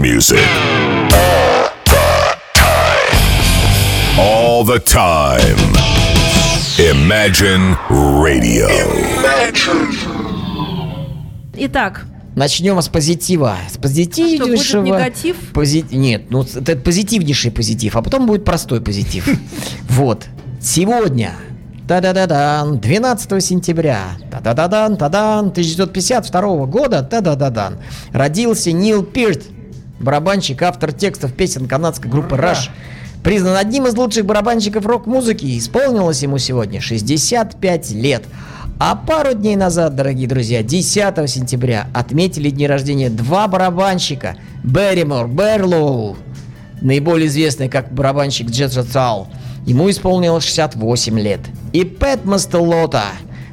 music. All the time. Imagine Radio. Итак, Начнем с позитива. С позитивнейшего... будет негатив? Пози- Нет, ну это позитивнейший позитив, а потом будет простой позитив. Вот. Сегодня, та-да-да-дан, 12 сентября, та-да-да-дан, та-дан, 1952 года, та-да-да-дан, родился Нил Пирт, барабанщик, автор текстов песен канадской группы Rush. Признан одним из лучших барабанщиков рок-музыки. Исполнилось ему сегодня 65 лет. А пару дней назад, дорогие друзья, 10 сентября отметили дни рождения два барабанщика. Берримор Берлоу, наиболее известный как барабанщик Джет. Ему исполнилось 68 лет. И Пэт Мастелота,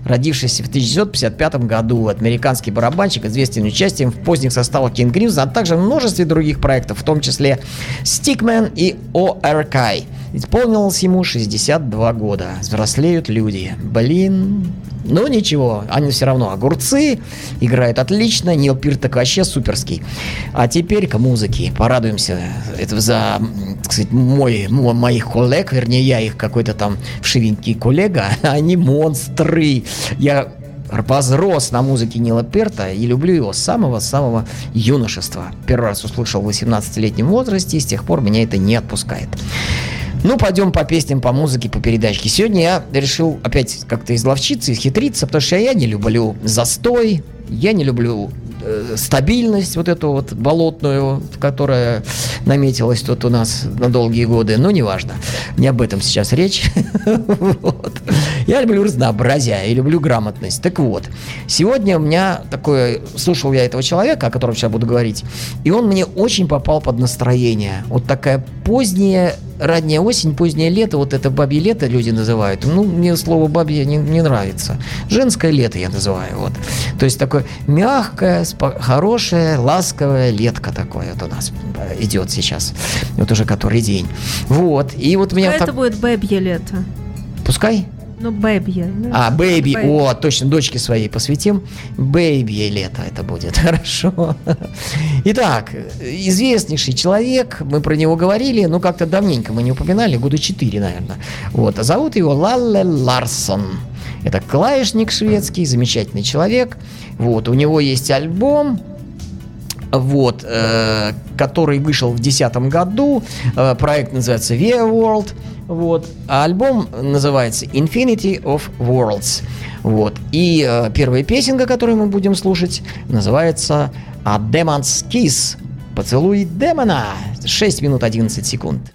родившийся в 1955 году, американский барабанщик, известен участием в поздних составах King Crimson, а также в множестве других проектов, в том числе Stickman и ORK. Исполнилось ему 62 года. Взрослеют люди. Блин, ну ничего, они все равно огурцы, играют отлично, Нил Пирт так вообще суперский. А теперь к музыке. Порадуемся это за, так сказать, мой, мо- моих коллег, вернее, я их какой-то там вшивенький коллега, они монстры. Я возрос на музыке Нила Перта и люблю его с самого-самого юношества. Первый раз услышал в 18-летнем возрасте, и с тех пор меня это не отпускает. Ну, пойдем по песням, по музыке, по передачке. Сегодня я решил опять как-то изловчиться, исхитриться, потому что я не люблю застой, я не люблю э, стабильность вот эту вот болотную, которая наметилась тут у нас на долгие годы. Но неважно, не об этом сейчас речь. Я люблю разнообразие и люблю грамотность. Так вот, сегодня у меня такое... Слушал я этого человека, о котором сейчас буду говорить, и он мне очень попал под настроение. Вот такая поздняя ранняя осень, позднее лето, вот это бабье лето люди называют. Ну, мне слово бабье не, не нравится. Женское лето я называю. Вот. То есть такое мягкое, спо- хорошее, ласковое летко такое вот у нас э, идет сейчас. Вот уже который день. Вот. И вот у меня Пускай так- это будет бэбье лето. Пускай? Ну, бэбье. ну, А, baby, baby. о, точно, дочке своей посвятим. Baby лето это будет, хорошо. Итак, известнейший человек, мы про него говорили, ну как-то давненько мы не упоминали, года 4, наверное. Вот, а зовут его Лалле Ларсон. Это клавишник шведский, замечательный человек. Вот, у него есть альбом, вот, э, который вышел в 2010 году. Э, проект называется Via World. Вот, а альбом называется Infinity of Worlds. Вот. И э, первая песенка, которую мы будем слушать, называется A Demon's Kiss. Поцелуй демона. 6 минут 11 секунд.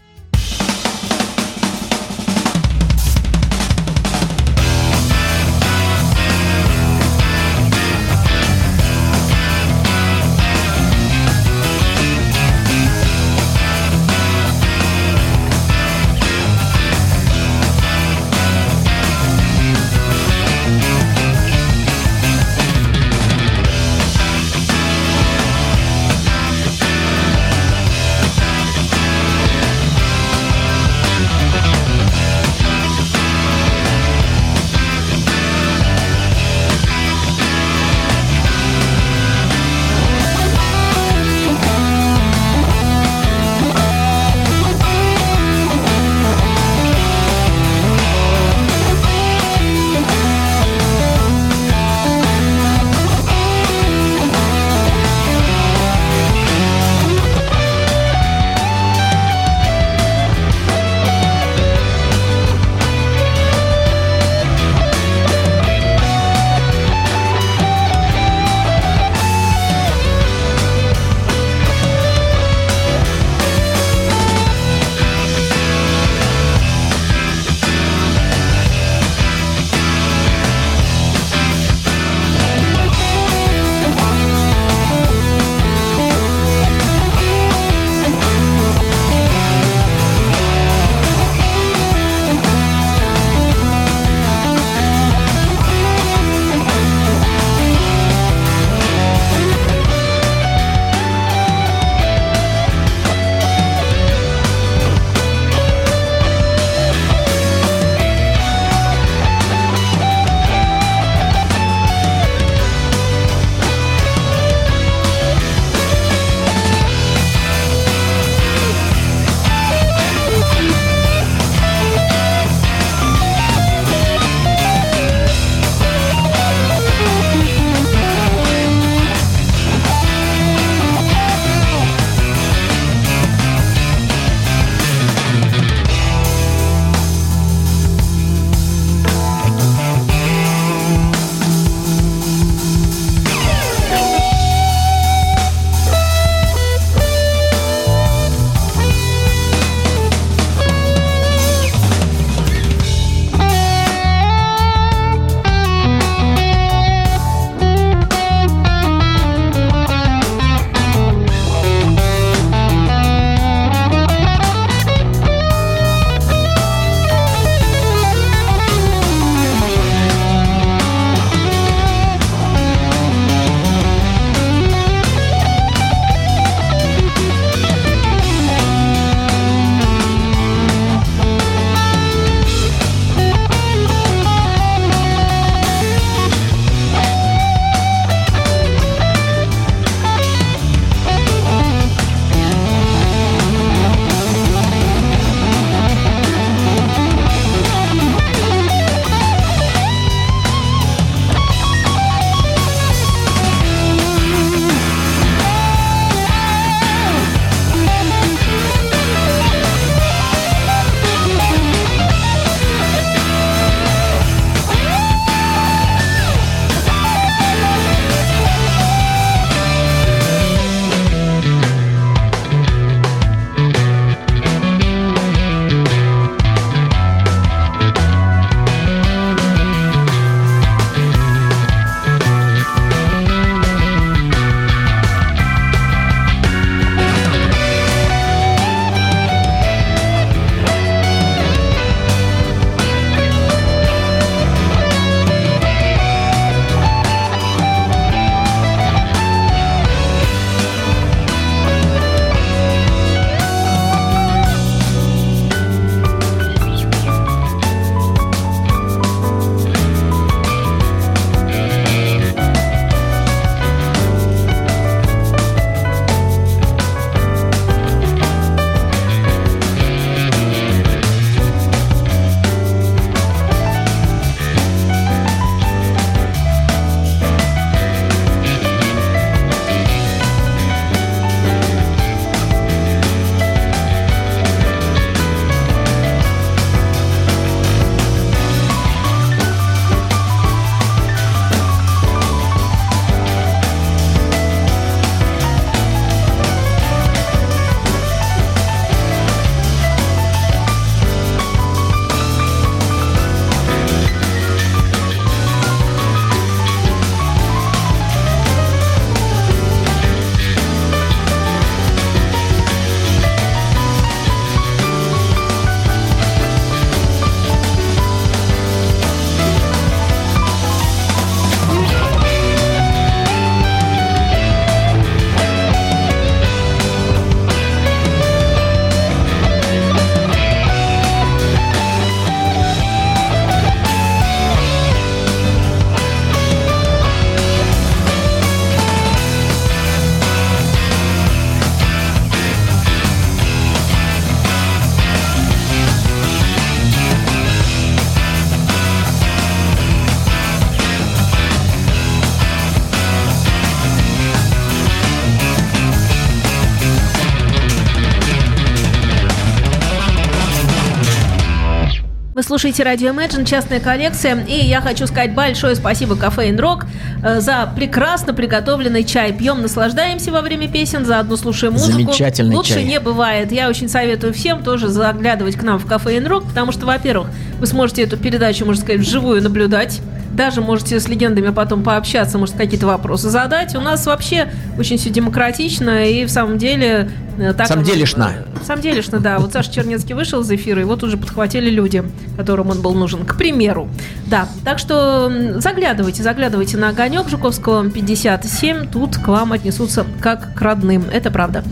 Слушаете радио Imagine, частная коллекция. И я хочу сказать большое спасибо Кафе Рок э, за прекрасно приготовленный чай. Пьем, наслаждаемся во время песен, заодно слушаем музыку. Замечательный Лучше чай. не бывает. Я очень советую всем тоже заглядывать к нам в Кафе Рок, потому что, во-первых, вы сможете эту передачу, можно сказать, вживую наблюдать. Даже можете с легендами потом пообщаться, может, какие-то вопросы задать. У нас вообще очень все демократично и в самом деле... э, Так Сам делишно. сам делишно, да. Вот Саша Чернецкий вышел из эфира, и вот уже подхватили люди, которым он был нужен, к примеру. Да, так что заглядывайте, заглядывайте на огонек Жуковского 57, тут к вам отнесутся как к родным, это правда.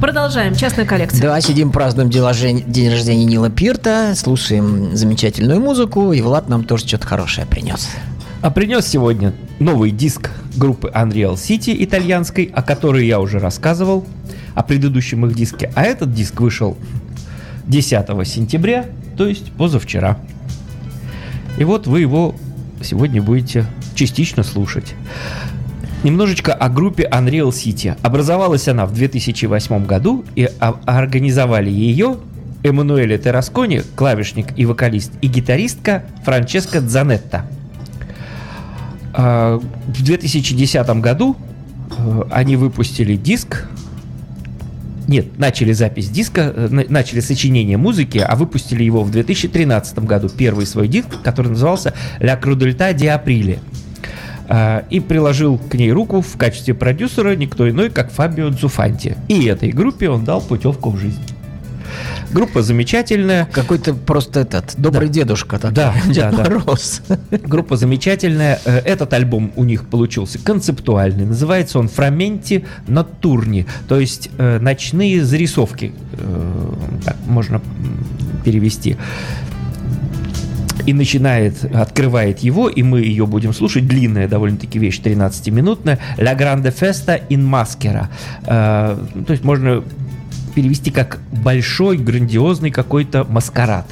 Продолжаем, частная коллекция. Да, сидим, празднуем день рождения, день рождения Нила Пирта, слушаем замечательную музыку, и Влад нам тоже что-то хорошее принес. А принес сегодня новый диск группы Unreal City итальянской, о которой я уже рассказывал, о предыдущем их диске. А этот диск вышел 10 сентября, то есть позавчера. И вот вы его сегодня будете частично слушать. Немножечко о группе Unreal City. Образовалась она в 2008 году и организовали ее Эммануэле Тераскони, клавишник и вокалист, и гитаристка Франческа Дзанетта. А, В 2010 году э, они выпустили диск. Нет, начали запись диска, э, на- начали сочинение музыки, а выпустили его в 2013 году, первый свой диск, который назывался «La Crudельта di Aprile». А, И приложил к ней руку в качестве продюсера никто иной, как Фабио Дзуфанти. И этой группе он дал путевку в жизнь. Группа замечательная. Какой-то просто этот добрый дедушка такой. Да, Дед да, да. Мороз. Группа замечательная. Э, Этот альбом у них получился концептуальный. Называется он Фраменти Натурни. То есть э, ночные зарисовки. Э, Так можно перевести. И начинает, открывает его, и мы ее будем слушать. Длинная довольно-таки вещь, 13-минутная. La Grande Festa in Maschera. Э, То есть можно перевести как большой, грандиозный какой-то маскарад.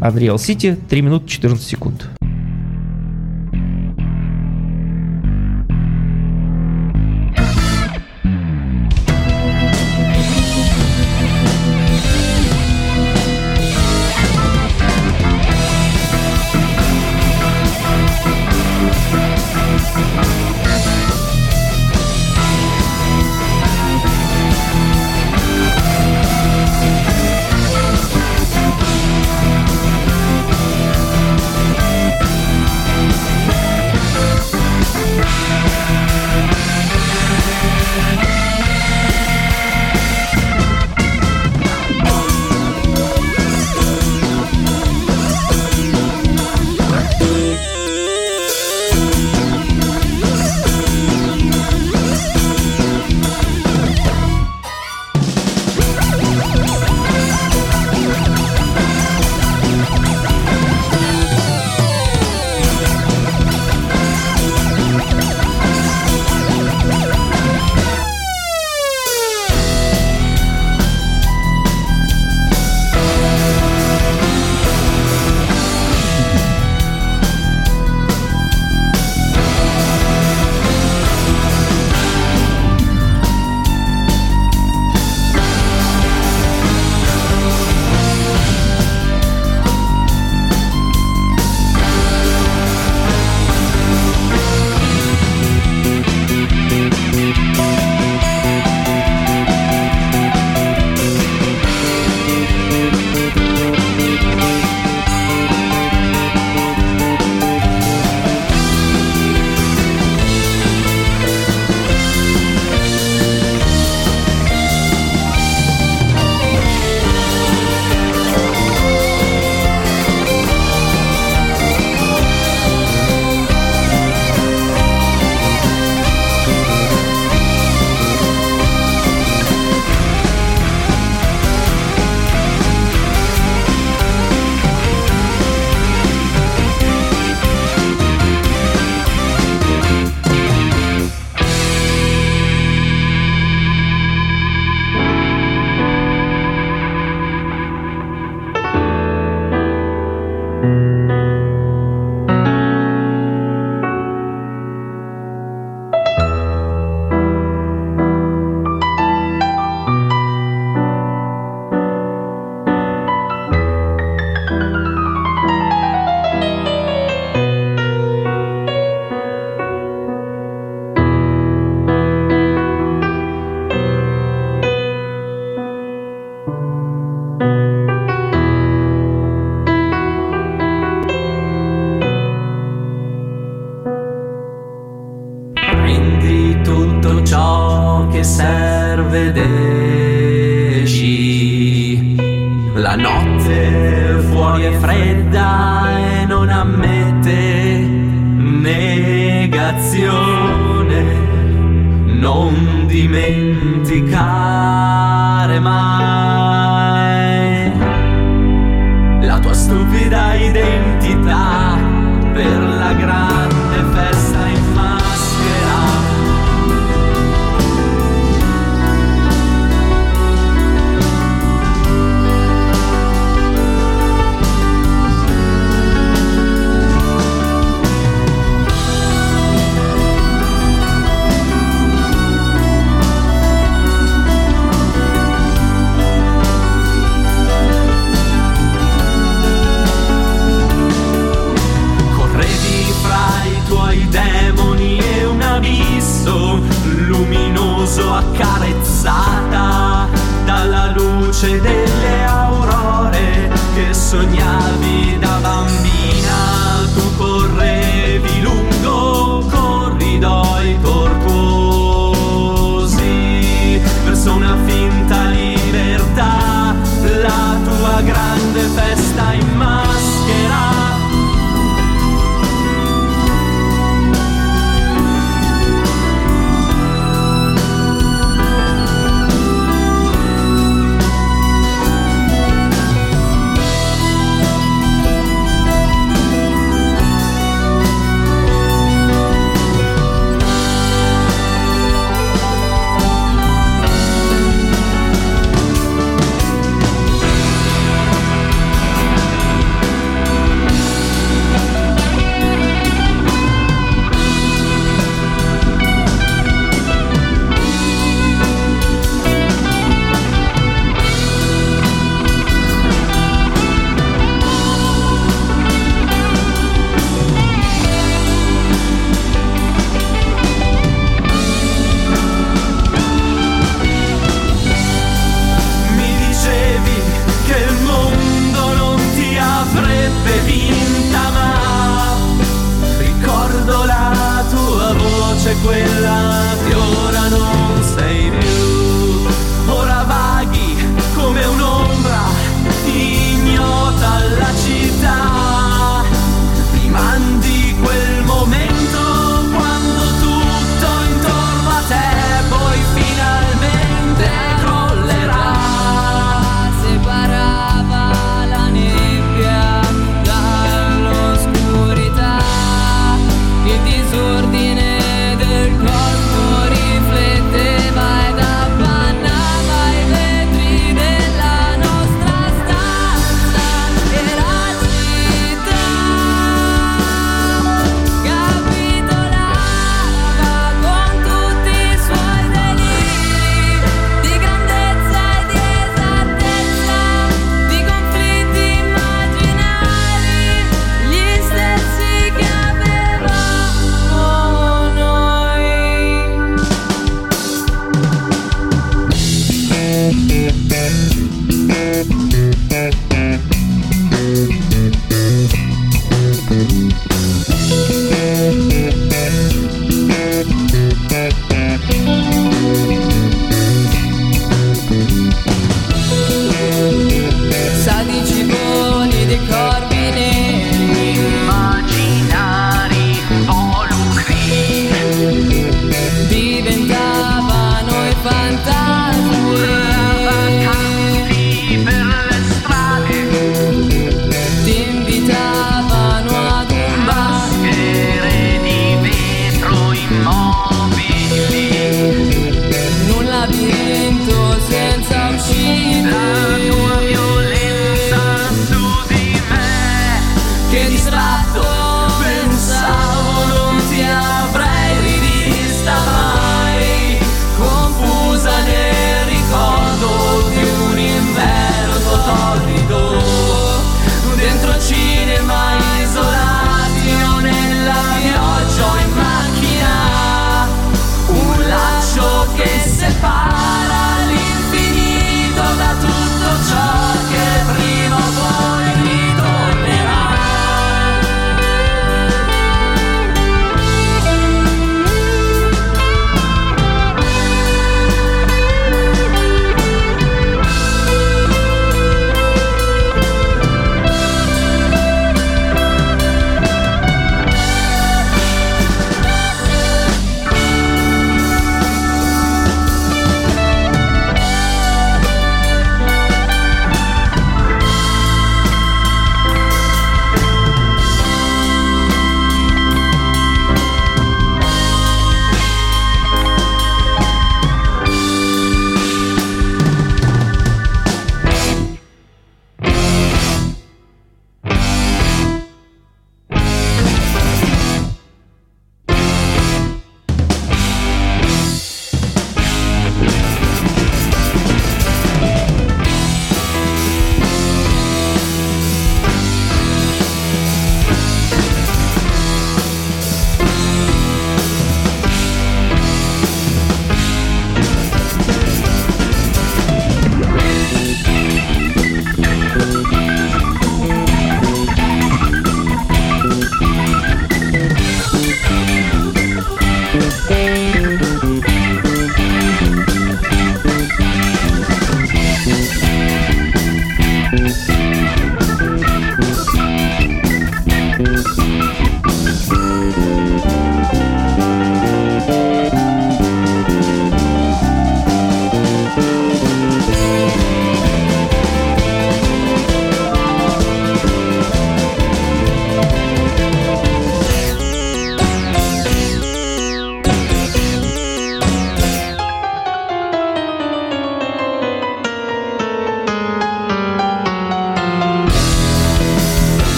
Unreal City 3 минуты 14 секунд.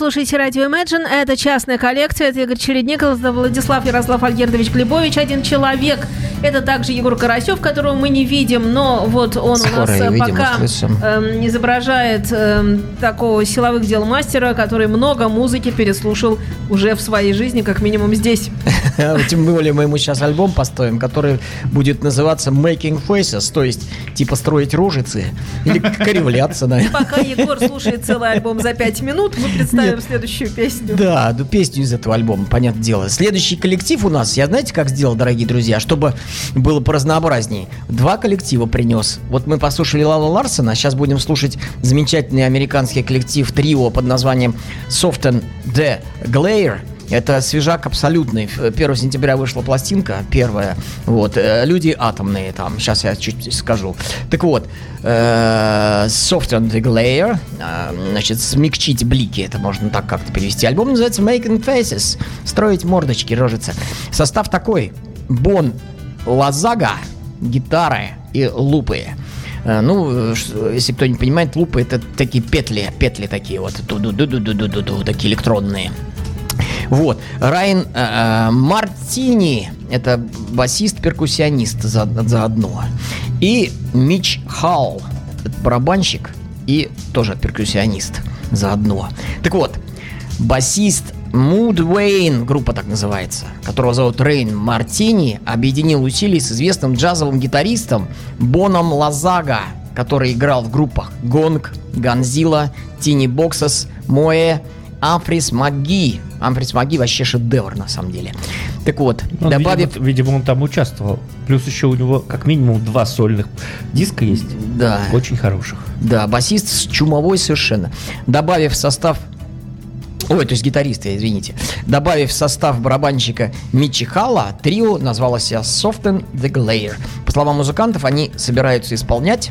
Слушаете радио Imagine. Это частная коллекция. Это Игорь Чередников, Владислав Ярослав Альгердович Глебович. Один человек. Это также Егор Карасев, которого мы не видим, но вот он Скоро у нас э, увидим, пока эм, изображает эм, такого силовых дел мастера, который много музыки переслушал уже в своей жизни, как минимум здесь. Тем более мы ему сейчас альбом поставим, который будет называться Making Faces, то есть типа строить рожицы или кривляться, наверное. Пока Егор слушает целый альбом за пять минут, мы представим следующую песню. Да, ну песню из этого альбома, понятное дело. Следующий коллектив у нас, я знаете, как сделал, дорогие друзья, чтобы было поразнообразнее. Два коллектива принес. Вот мы послушали Лала Ларсона, сейчас будем слушать замечательный американский коллектив трио под названием Soften the Glare. Это свежак абсолютный. Ф- 1 сентября вышла пластинка, первая. Вот. э, Люди атомные там. Сейчас я чуть скажу. Так вот. э, Soften the glare. э, Значит, смягчить блики. Это можно так как-то перевести. Альбом называется Making Faces. Строить мордочки, рожицы. Состав такой. Бон Лазага, гитары и лупы. Э, Ну, если кто не понимает, лупы это такие петли, петли такие вот, ду-ду-ду-ду-ду-ду-ду, такие электронные. Вот. Райан э, э, Мартини, это басист-перкуссионист за- заодно. И Мич Халл, барабанщик и тоже перкуссионист заодно. Так вот, басист Муд Уэйн, группа так называется, которого зовут Рейн Мартини, объединил усилия с известным джазовым гитаристом Боном Лазага, который играл в группах Гонг, Ганзила, Тини Боксас, Моэ, Амфрис Маги. Амфрис Маги вообще шедевр на самом деле. Так вот, Он, добавив... видимо, видимо, он там участвовал. Плюс еще у него как минимум два сольных диска есть. Да. Очень хороших. Да, басист с чумовой совершенно. Добавив в состав... Ой, то есть гитариста, извините. Добавив в состав барабанщика Мичи Халла, трио назвало себя Soften the Glare. По словам музыкантов, они собираются исполнять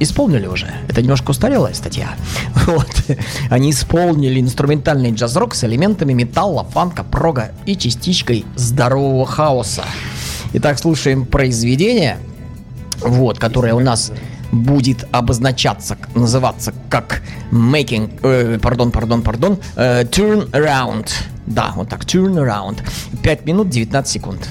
Исполнили уже. Это немножко устарелая статья. Вот. Они исполнили инструментальный джаз-рок с элементами металла, фанка, прога и частичкой здорового хаоса. Итак, слушаем произведение, вот, которое у нас будет обозначаться, называться как making, э, пардон, пардон, пардон, э, turn around. Да, вот так, turn around. 5 минут 19 секунд.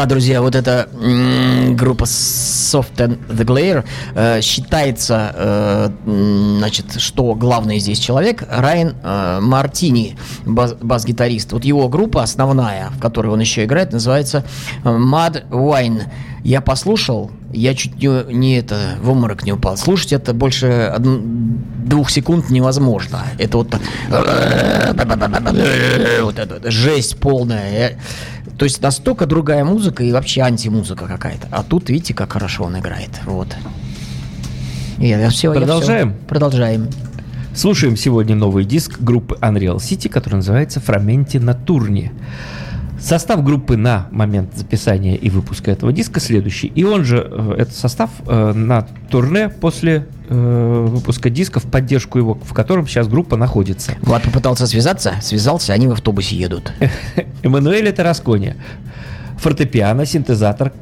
Да, друзья, вот эта группа Soft and the Glare э, считается, э, значит, что главный здесь человек Райан э, Мартини, бас- бас-гитарист. Вот его группа основная, в которой он еще играет, называется э, Mad Wine. Я послушал, я чуть не, не это в обморок не упал. Слушать это больше одн- двух секунд невозможно. Это вот так- вот это жесть полная. Я- То есть настолько другая музыка и вообще антимузыка какая-то. А тут видите, как хорошо он играет. Вот. И Я, все, Продолжаем? Продолжаем. Слушаем сегодня новый диск группы Unreal City, который называется «Фраменти на турне». Состав группы на момент записания и выпуска этого диска следующий. И он же, э, этот состав, э, на турне после э, выпуска диска в поддержку его, в котором сейчас группа находится. Влад попытался связаться, связался, они в автобусе едут. Эммануэль Тараскони. Фортепиано, синтезатор,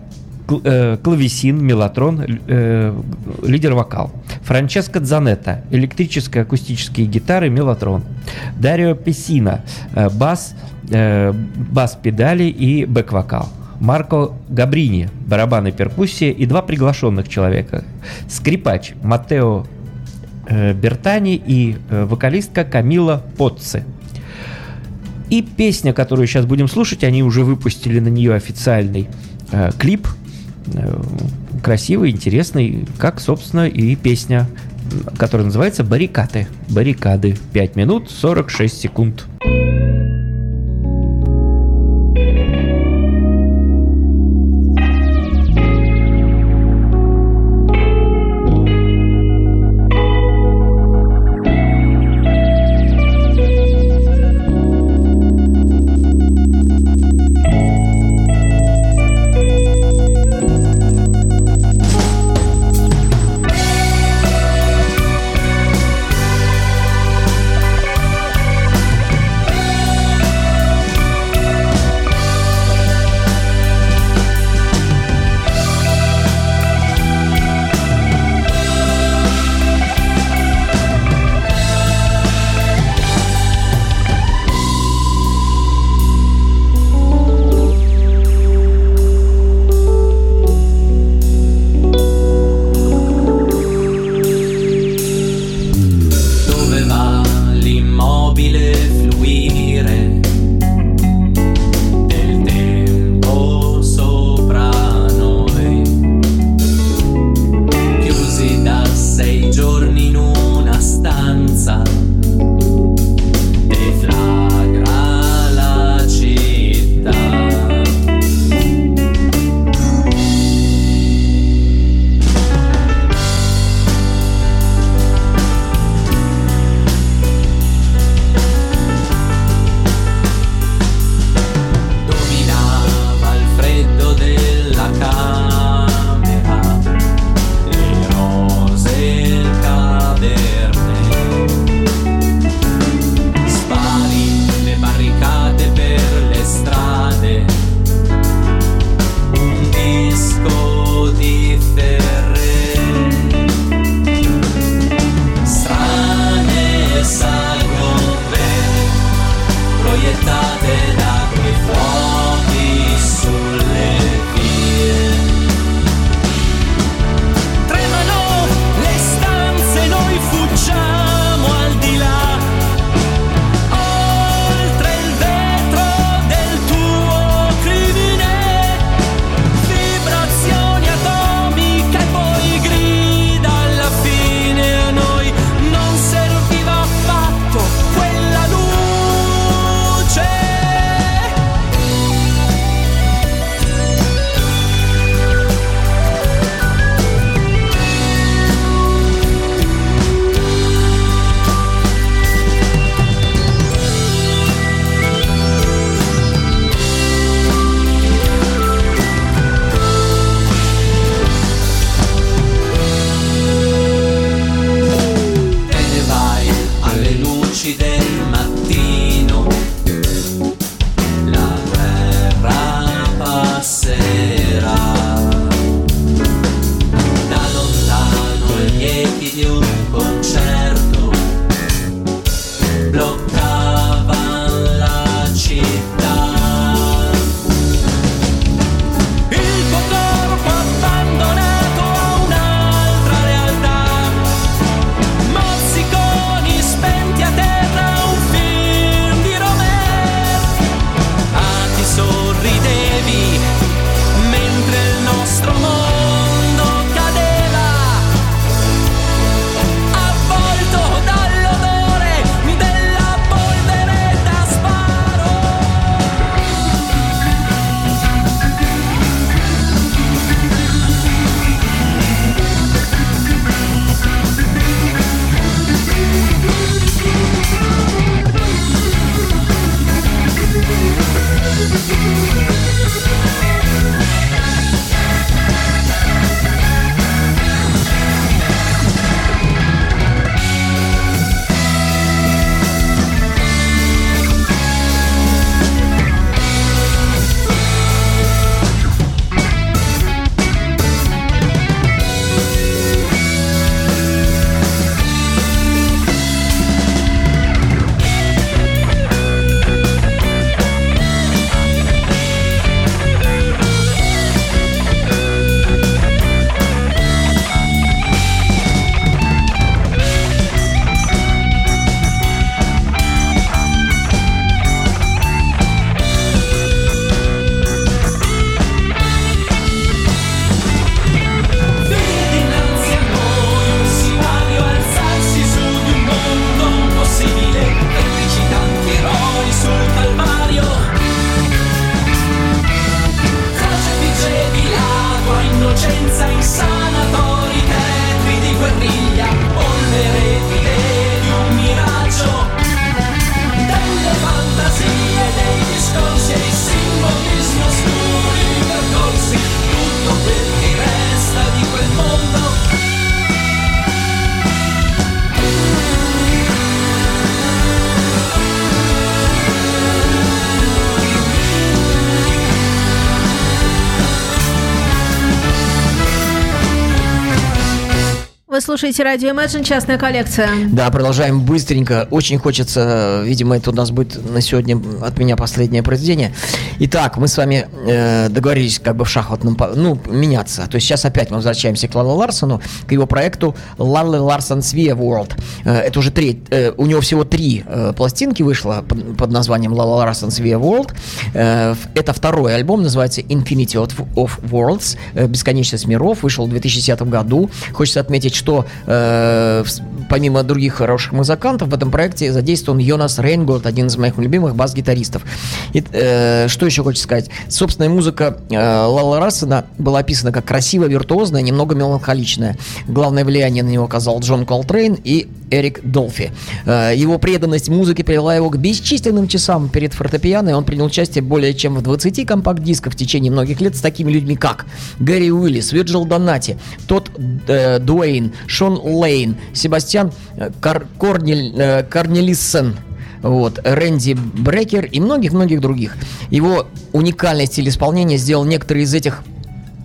э, клавесин, мелатрон, э, лидер-вокал. Франческо Дзанетта. Электрические акустические гитары, мелатрон. Дарио Песина. э, бас, э, бас-педали и бэк-вокал. Марко Габрини, барабаны, перкуссия и два приглашенных человека. Скрипач Матео э, Бертани и э, вокалистка Камила Потци. И песня, которую сейчас будем слушать, они уже выпустили на нее официальный э, клип. Э, красивый, интересный, как, собственно, и песня, которая называется «Баррикады». «Баррикады». 5 минут 46 секунд. Barricade вы слушаете радио Imagine, частная коллекция. Да, продолжаем быстренько. Очень хочется, видимо, это у нас будет на сегодня от меня последнее произведение. Итак, мы с вами э, договорились как бы в шахматном, ну, меняться. То есть сейчас опять мы возвращаемся к Лале Ларсону, к его проекту Лале Ларсон Свия World. Э, это уже треть, э, у него всего три э, пластинки вышло под, под названием Лале Ларсон Свия World. Э, это второй альбом, называется Infinity of Worlds, э, Бесконечность миров, вышел в 2010 году. Хочется отметить, что э, в- помимо других хороших музыкантов в этом проекте задействован Йонас Рейнголд, один из моих любимых бас-гитаристов. И, э, что еще хочется сказать? Собственная музыка э, Лалле Ларссона была описана как красивая, виртуозная, немного меланхоличная. Главное влияние на него оказал Джон Колтрейн и Эрик Долфи. Э, его преданность музыке привела его к бесчисленным часам перед фортепиано, и он принял участие более чем в 20 компакт-дисках в течение многих лет с такими людьми, как Гэри Уиллис, Вирджил Донати, Тодд э, Дуэйн, Шон Лейн, Себастьян э, Кар- Корнель, Корнелиссен, вот, Рэнди Брекер и многих-многих других. Его уникальный стиль исполнения сделал некоторые из этих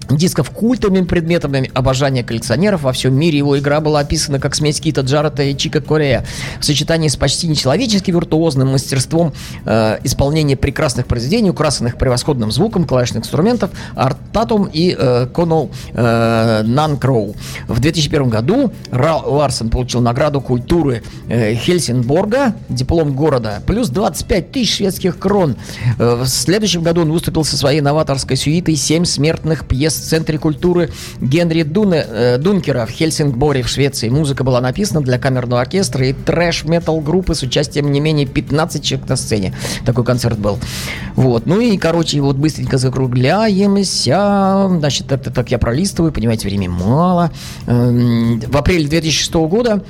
дисков культовыми предметами обожания коллекционеров во всем мире. Его игра была описана как смесь Кита Джарета и Чика Корея в сочетании с почти нечеловечески виртуозным мастерством э, исполнения прекрасных произведений, украшенных превосходным звуком клавишных инструментов Арт Татум и э, Конол э, Нанкроу. В 2001 году Ра Ларсон получил награду культуры э, Хельсинборга, диплом города, плюс 25 тысяч шведских крон. Э, в следующем году он выступил со своей новаторской сюитой «Семь смертных пьес» в Центре культуры Генри Дуне, э, Дункера в Хельсингборе в Швеции. Музыка была написана для камерного оркестра и трэш-метал группы с участием не менее 15 человек на сцене. Такой концерт был. Вот. Ну и, короче, вот быстренько закругляемся. Значит, это так я пролистываю, понимаете, времени мало. Эм, В апреле 2006 года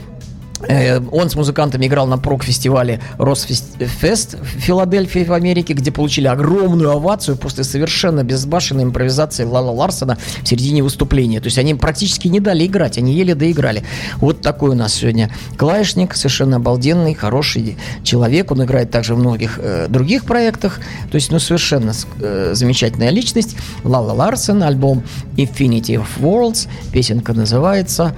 Он с музыкантами играл на прок-фестивале Росфест в Филадельфии в Америке, где получили огромную овацию после совершенно безбашенной импровизации Лала Ларсона в середине выступления. То есть они практически не дали играть, они еле доиграли. Вот такой у нас сегодня клавишник, совершенно обалденный, хороший человек. Он играет также в многих э, других проектах. То есть, ну, совершенно э, замечательная личность. Лала Ларсон, альбом Infinity of Worlds. Песенка называется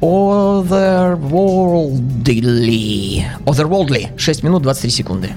Otherworldly. Otherworldly. 6 минут 23 секунды.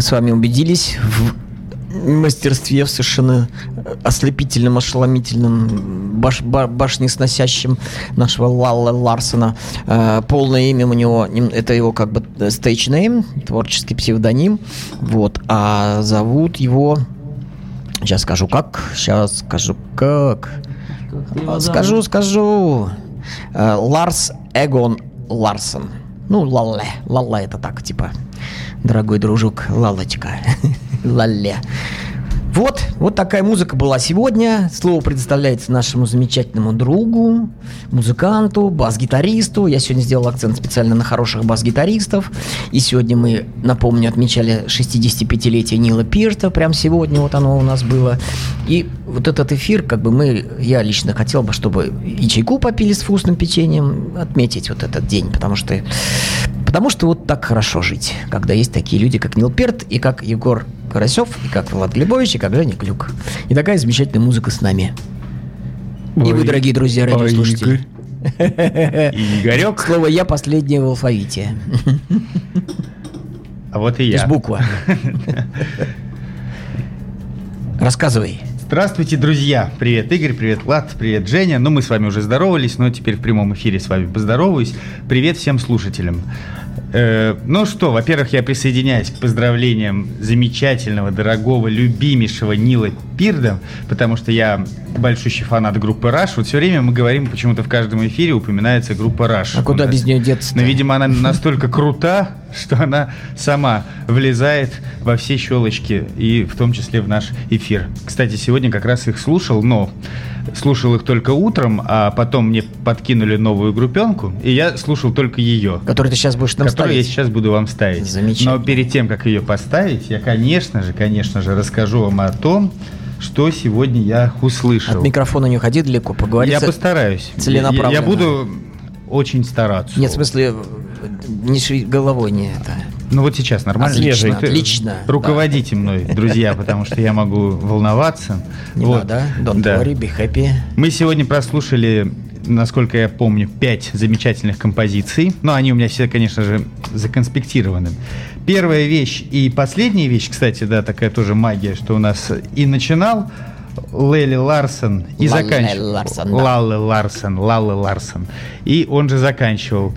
Мы с вами убедились в мастерстве, в совершенно ослепительном, ошеломительном, баш, ба- башнесносящем нашего Лалла Ларсона. Э, полное имя у него, это его как бы stage name, творческий псевдоним. Вот. А зовут его... Сейчас скажу как. Сейчас скажу как. А, Скажу, скажу. Э, Ларс Эгон Ларсон. Ну, Лалле. Лалла это так, типа, дорогой дружок, Лалочка. Лалле. Вот, вот такая музыка была сегодня. Слово предоставляется нашему замечательному другу, музыканту, бас-гитаристу. Я сегодня сделал акцент специально на хороших бас-гитаристов. И сегодня мы, напомню, отмечали 65-летие Нила Пирта. Прям сегодня вот оно у нас было. И вот этот эфир, как бы мы, я лично хотел бы, чтобы и чайку попили с вкусным печеньем, отметить вот этот день, потому что Потому что вот так хорошо жить, когда есть такие люди, как Нил Перт, и как Егор Карасев, и как Влад Глебович, и как Женя Клюк. И такая замечательная музыка с нами. и вы, дорогие друзья, радиослушатели. И Игорек, Слово «я» последнее в алфавите. а вот и я. буква. Рассказывай. Здравствуйте, друзья! Привет, Игорь, привет, Влад, привет, Женя. Ну, мы с вами уже здоровались, но теперь в прямом эфире с вами поздороваюсь. Привет всем слушателям. Э, ну что, во-первых, я присоединяюсь к поздравлениям замечательного, дорогого, любимейшего Нила Пирда, потому что я большущий фанат группы Rush. Вот все время мы говорим, почему-то в каждом эфире упоминается группа Rush. А куда без нее деться? но, видимо, она настолько крута, что она сама влезает во все щелочки, и в том числе в наш эфир. Кстати, сегодня как раз их слушал, но слушал их только утром, а потом мне подкинули новую группенку, и я слушал только ее. Который ты сейчас будешь нам Которую я ставить. сейчас буду вам ставить. Замечательно. Но перед тем, как ее поставить, я, конечно же, конечно же, расскажу вам о том, что сегодня я услышал. От микрофона не уходи далеко, поговори. я постараюсь. целенаправленно. Я, я буду очень стараться. Нет, в смысле, не головой не это. Ну вот сейчас нормально. Отлично, Ну, ты отлично, Руководите мной, друзья, потому что я могу волноваться. Не Вот. надо. Don't Да. worry, be happy. Мы сегодня прослушали, насколько я помню, пять замечательных композиций. Но они у меня все, конечно же, законспектированы. Первая вещь и последняя вещь, кстати, да, такая тоже магия, что у нас и начинал Лели Ларсон и Лалле заканчивал. Ларсон, да. Лалле Ларсон, Лалле Ларсон. И он же заканчивал.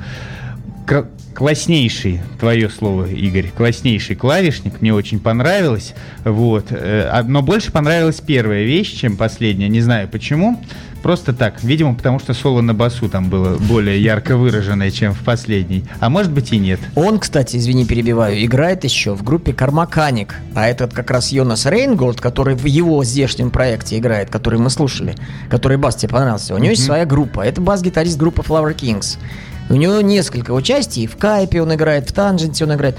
Класснейший, твое слово, Игорь, класснейший клавишник, мне очень понравилось, вот, э, а- но больше понравилась первая вещь, чем последняя, не знаю почему, просто так, видимо, потому что соло на басу там было более ярко выраженное, чем в последней, а может быть и нет. Он, кстати, извини, перебиваю, играет еще в группе Кармаканик. А этот как раз Йонас Рейнголд, который в его здешнем проекте играет, который мы слушали, который бас тебе понравился. У него есть своя группа. Это бас-гитарист группы Flower Kings. У него несколько участий. В Кайпе он играет, в Танженте он играет.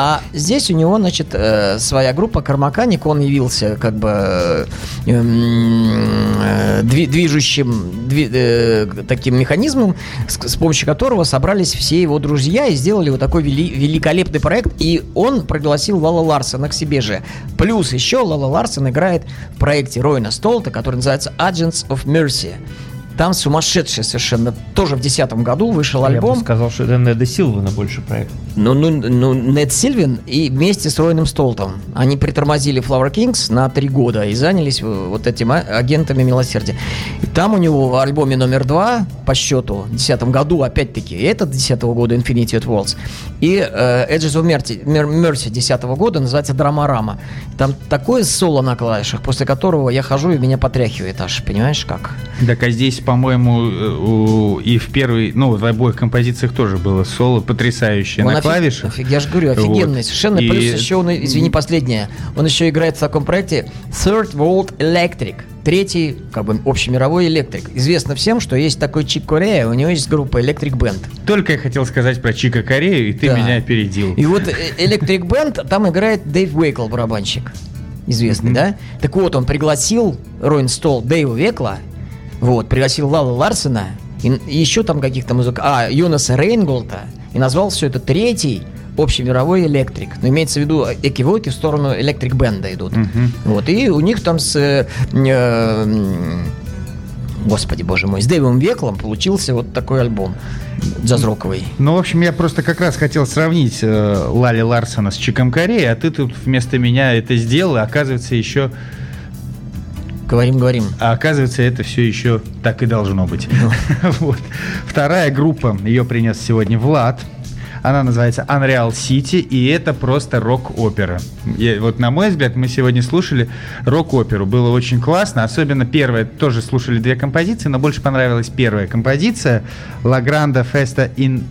А здесь у него, значит, э, своя группа Кармаканик, он явился как бы э, э, дви- движущим дви- э, таким механизмом, с, с помощью которого собрались все его друзья и сделали вот такой вели- великолепный проект. И он пригласил Лала Ларсона к себе же. Плюс еще Лала Ларсон играет в проекте Ройна Столта, который называется Agents of Mercy. Там сумасшедший совершенно. Тоже в 2010 году вышел Я бы альбом. сказал, что это Неда Силвана больше проект. Ну, ну, ну, Нед Сильвин и вместе с Ройном Столтом. Они притормозили Flower Kings на три года и занялись вот этим а- агентами милосердия. И там у него в альбоме номер два по счету в 2010 году, опять-таки, и этот 2010 года Infinity at Worlds, и э, Edges of Mercy, Mer- Mercy 2010 года называется Драмарама. Там такое соло на клавишах, после которого я хожу и меня потряхивает аж, понимаешь как? Так, а здесь, по-моему, э, и в первой, ну, в обоих композициях тоже было соло потрясающее Он на офиг- клавишах. офиг- я же говорю, офигенный, Вот. совершенно. И- Плюс еще он, извини, последнее, он еще играет в таком проекте Third World Electric. Третий, как бы, общемировой электрик. Известно всем, что есть такой Чик Корея, у него есть группа Electric Band. Только я хотел сказать про Чика Корею, и ты Да. меня опередил. И вот э, Electric Band, там играет Дэйв Уэйкл, барабанщик. Известный, да? Так вот, он пригласил Ройн Стол Дэйва Векла, вот, пригласил Лала Ларсена, и, и еще там каких-то музык... А, Йонаса Рейнголта, и назвал все это третий общемировой электрик. Но имеется в виду э, экивоки в сторону электрик бенда идут. Мгм. Вот, и у них там с... э, э, господи, боже мой, с Дэвом Веклом получился вот такой альбом джаз-роковый. Ну, в общем, я просто как раз хотел сравнить э, Лали Ларсона с Чиком Кореей, а ты тут вместо меня это сделал, и оказывается еще, Говорим, говорим. а оказывается это все еще так и должно быть. Вот. Вторая группа, ее принес сегодня Влад. Она называется Unreal City, и это просто рок-опера. Вот на мой взгляд, мы сегодня слушали рок-оперу. Было очень классно. Особенно первая, тоже слушали две композиции, но больше понравилась первая композиция La Grande Festa in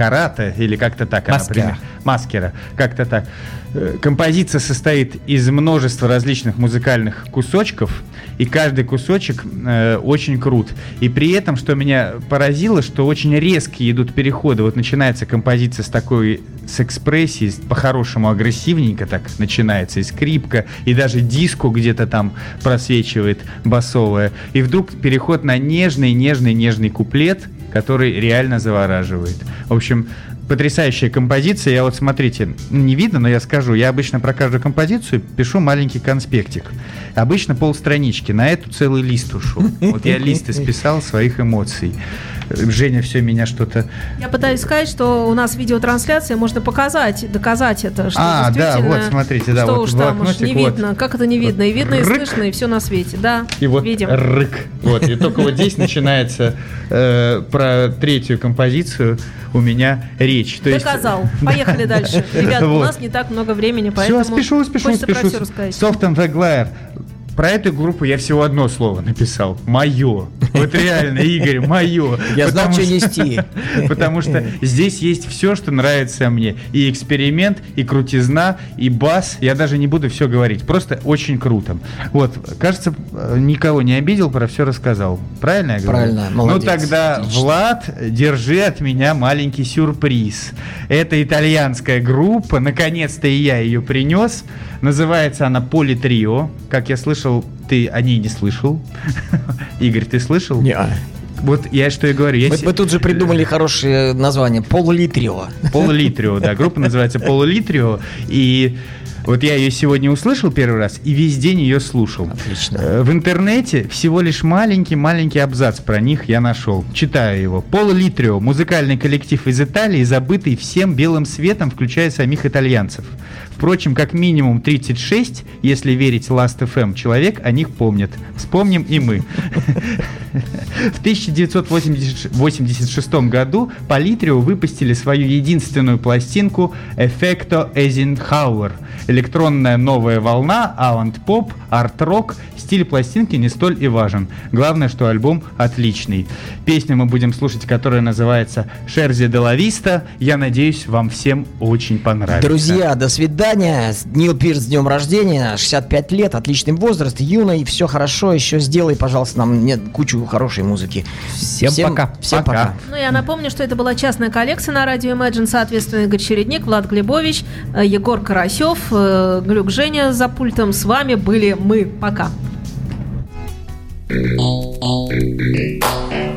Mascarata, или как-то так она Маскера. примерно. Маскера, как-то так. Э, Композиция состоит из множества различных музыкальных кусочков, и каждый кусочек э, очень крут. И при этом, что меня поразило, что очень резкие идут переходы. Вот начинается композиция с такой, с экспрессией, по-хорошему агрессивненько так начинается, и скрипка, и даже диско где-то там просвечивает басовая. И вдруг переход на нежный, нежный, нежный куплет, который реально завораживает. В общем, потрясающая композиция. Я вот, смотрите, не видно, но я скажу. Я обычно про каждую композицию пишу маленький конспектик. Обычно полстранички. На эту целый лист ушел. Вот я лист исписал своих эмоций. Женя все меня что-то... Я пытаюсь сказать, что у нас видеотрансляция, можно показать, доказать это, что А, да, вот, смотрите, да, что вот уж там уж не вот. видно, как это не видно, и видно, и Рык. слышно, и все на свете, да, И вот видим. рык. Вот, и только вот здесь начинается э, про третью композицию у меня речь. То есть- Доказал. Поехали дальше. Ребята, у Вот. нас не так много времени, поэтому Все, спешу, спешу, спешу. Soft and Weglair. Про эту группу я всего одно слово написал. Мое. Вот реально, Игорь, мое. Я знал, что нести. Потому что здесь есть все, что нравится мне. И эксперимент, и крутизна, и бас. Я даже не буду все говорить. Просто очень круто. Вот, кажется, никого не обидел, про все рассказал. Правильно я говорю? Правильно, молодец. Ну тогда, Отлично. Влад, держи от меня маленький сюрприз. Это итальянская группа, наконец-то и я ее принес. Называется она Поли Трио. Как я слышал, ты о ней не слышал. Игорь, ты слышал? Не. Вот я что и говорю. я Мы, се- мы тут же придумали хорошее название. Полулитрио. Полулитрио, да. Группа называется Полулитрио. И вот я ее сегодня услышал первый раз и весь день ее слушал. Отлично. Э, В интернете всего лишь маленький-маленький абзац про них я нашел. Читаю его. Полулитрио – музыкальный коллектив из Италии, забытый всем белым светом, включая самих итальянцев. Впрочем, как минимум 36, если верить Last FM, человек о них помнит. Вспомним и мы. В 1986 году Политрио выпустили свою единственную пластинку Effecto Eisenhower. Электронная новая волна, авант-поп, арт-рок. Стиль пластинки не столь и важен. Главное, что альбом отличный. Песню мы будем слушать, которая называется «Шерзи де ла Виста». Я надеюсь, вам всем очень понравится. Друзья, до свидания. Нил Пирс с днем рождения, 65 лет, отличный возраст, юный, все хорошо. Еще сделай, пожалуйста, нам нет, кучу хорошей музыки. Всем пока. Всем Пока. пока. Ну, я напомню, что это была частная коллекция на радио Imagine, соответственно, Игорь Чередник, Влад Глебович, э, Егор Карасев, э, Глюк Женя за пультом. С вами были мы. Пока. Thank